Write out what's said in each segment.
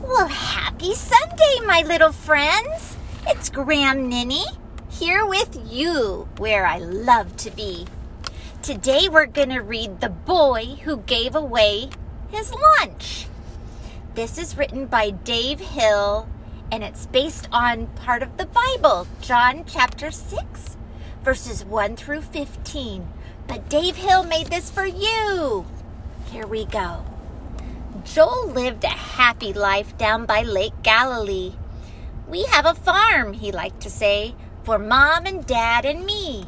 Well, happy Sunday, my little friends. It's Graham Ninny here with you where I love to be. Today we're going to read The Boy Who Gave Away His Lunch. This is written by Dave Hill and it's based on part of the Bible, John chapter 6, verses 1 through 15. But Dave Hill made this for you. Here we go. Joel lived a happy life down by Lake Galilee. We have a farm, he liked to say, for mom and dad and me.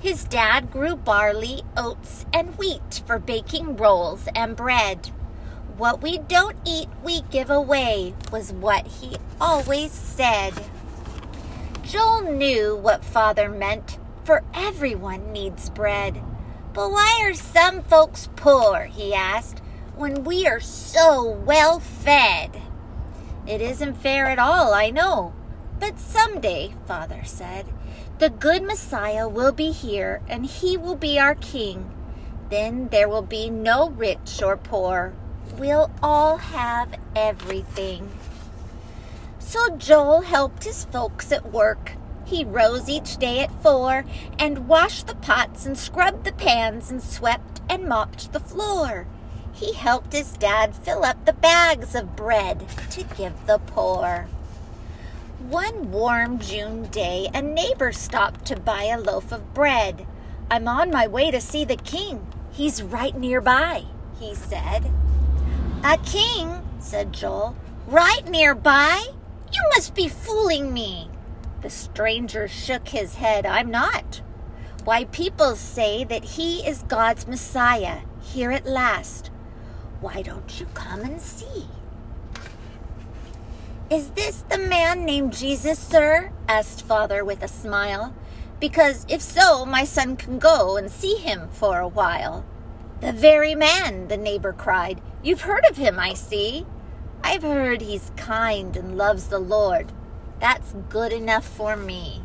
His dad grew barley, oats, and wheat for baking rolls and bread. What we don't eat, we give away, was what he always said. Joel knew what father meant, for everyone needs bread. But why are some folks poor, he asked when we are so well fed. It isn't fair at all, I know. But someday, Father said, the good Messiah will be here and he will be our king. Then there will be no rich or poor. We'll all have everything. So Joel helped his folks at work. He rose each day at four and washed the pots and scrubbed the pans and swept and mopped the floor he helped his dad fill up the bags of bread to give the poor. One warm June day, a neighbor stopped to buy a loaf of bread. I'm on my way to see the king. He's right nearby, he said. A king, said Joel, right nearby? You must be fooling me. The stranger shook his head. I'm not. Why, people say that he is God's Messiah, here at last. Why don't you come and see? Is this the man named Jesus, sir? asked father with a smile. Because if so, my son can go and see him for a while. The very man, the neighbor cried. You've heard of him, I see. I've heard he's kind and loves the Lord. That's good enough for me.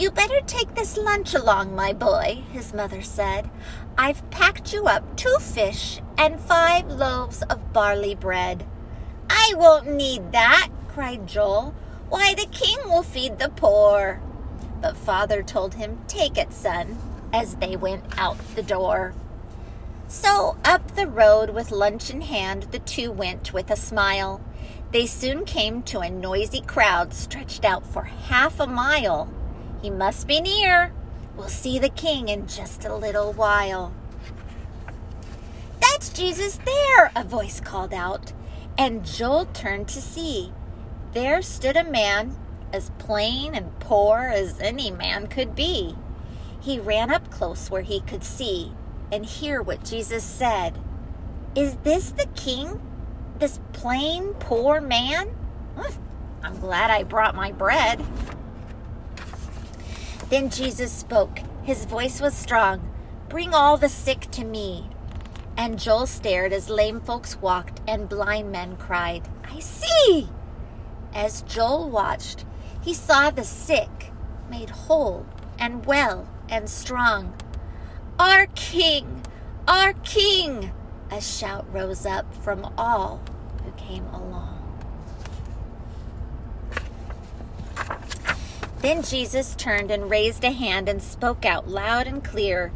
You better take this lunch along, my boy, his mother said. I've packed you up two fish and five loaves of barley bread. I won't need that, cried Joel. Why, the king will feed the poor. But father told him, Take it, son, as they went out the door. So up the road with lunch in hand, the two went with a smile. They soon came to a noisy crowd stretched out for half a mile. He must be near. We'll see the king in just a little while. That's Jesus there, a voice called out, and Joel turned to see. There stood a man as plain and poor as any man could be. He ran up close where he could see and hear what Jesus said. Is this the king? This plain, poor man? I'm glad I brought my bread. Then Jesus spoke. His voice was strong. Bring all the sick to me. And Joel stared as lame folks walked and blind men cried, I see! As Joel watched, he saw the sick made whole and well and strong. Our King! Our King! A shout rose up from all who came along. Then Jesus turned and raised a hand and spoke out loud and clear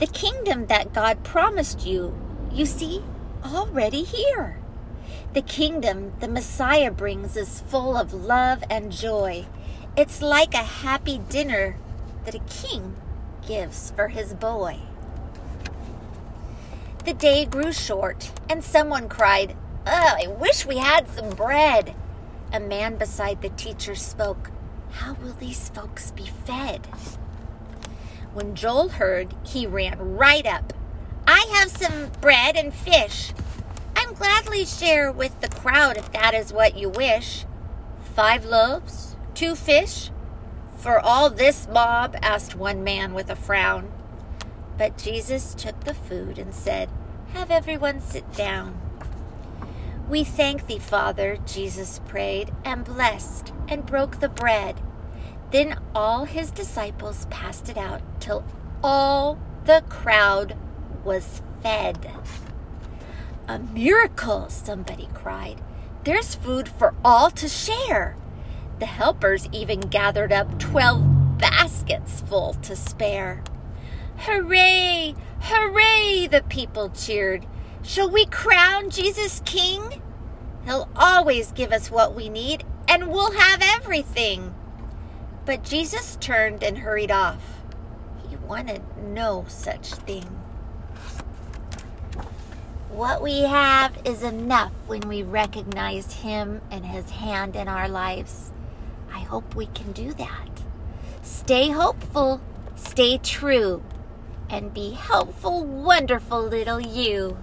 The kingdom that God promised you, you see, already here. The kingdom the Messiah brings is full of love and joy. It's like a happy dinner that a king gives for his boy. The day grew short, and someone cried, Oh, I wish we had some bread. A man beside the teacher spoke, how will these folks be fed? When Joel heard, he ran right up. I have some bread and fish. I'm gladly share with the crowd if that is what you wish. Five loaves, two fish. For all this mob? asked one man with a frown. But Jesus took the food and said, Have everyone sit down. We thank thee, Father, Jesus prayed, and blessed, and broke the bread. Then all his disciples passed it out till all the crowd was fed. A miracle, somebody cried. There's food for all to share. The helpers even gathered up 12 baskets full to spare. Hooray! Hooray! The people cheered. Shall we crown Jesus King? He'll always give us what we need, and we'll have everything. But Jesus turned and hurried off. He wanted no such thing. What we have is enough when we recognize Him and His hand in our lives. I hope we can do that. Stay hopeful, stay true, and be helpful, wonderful little you.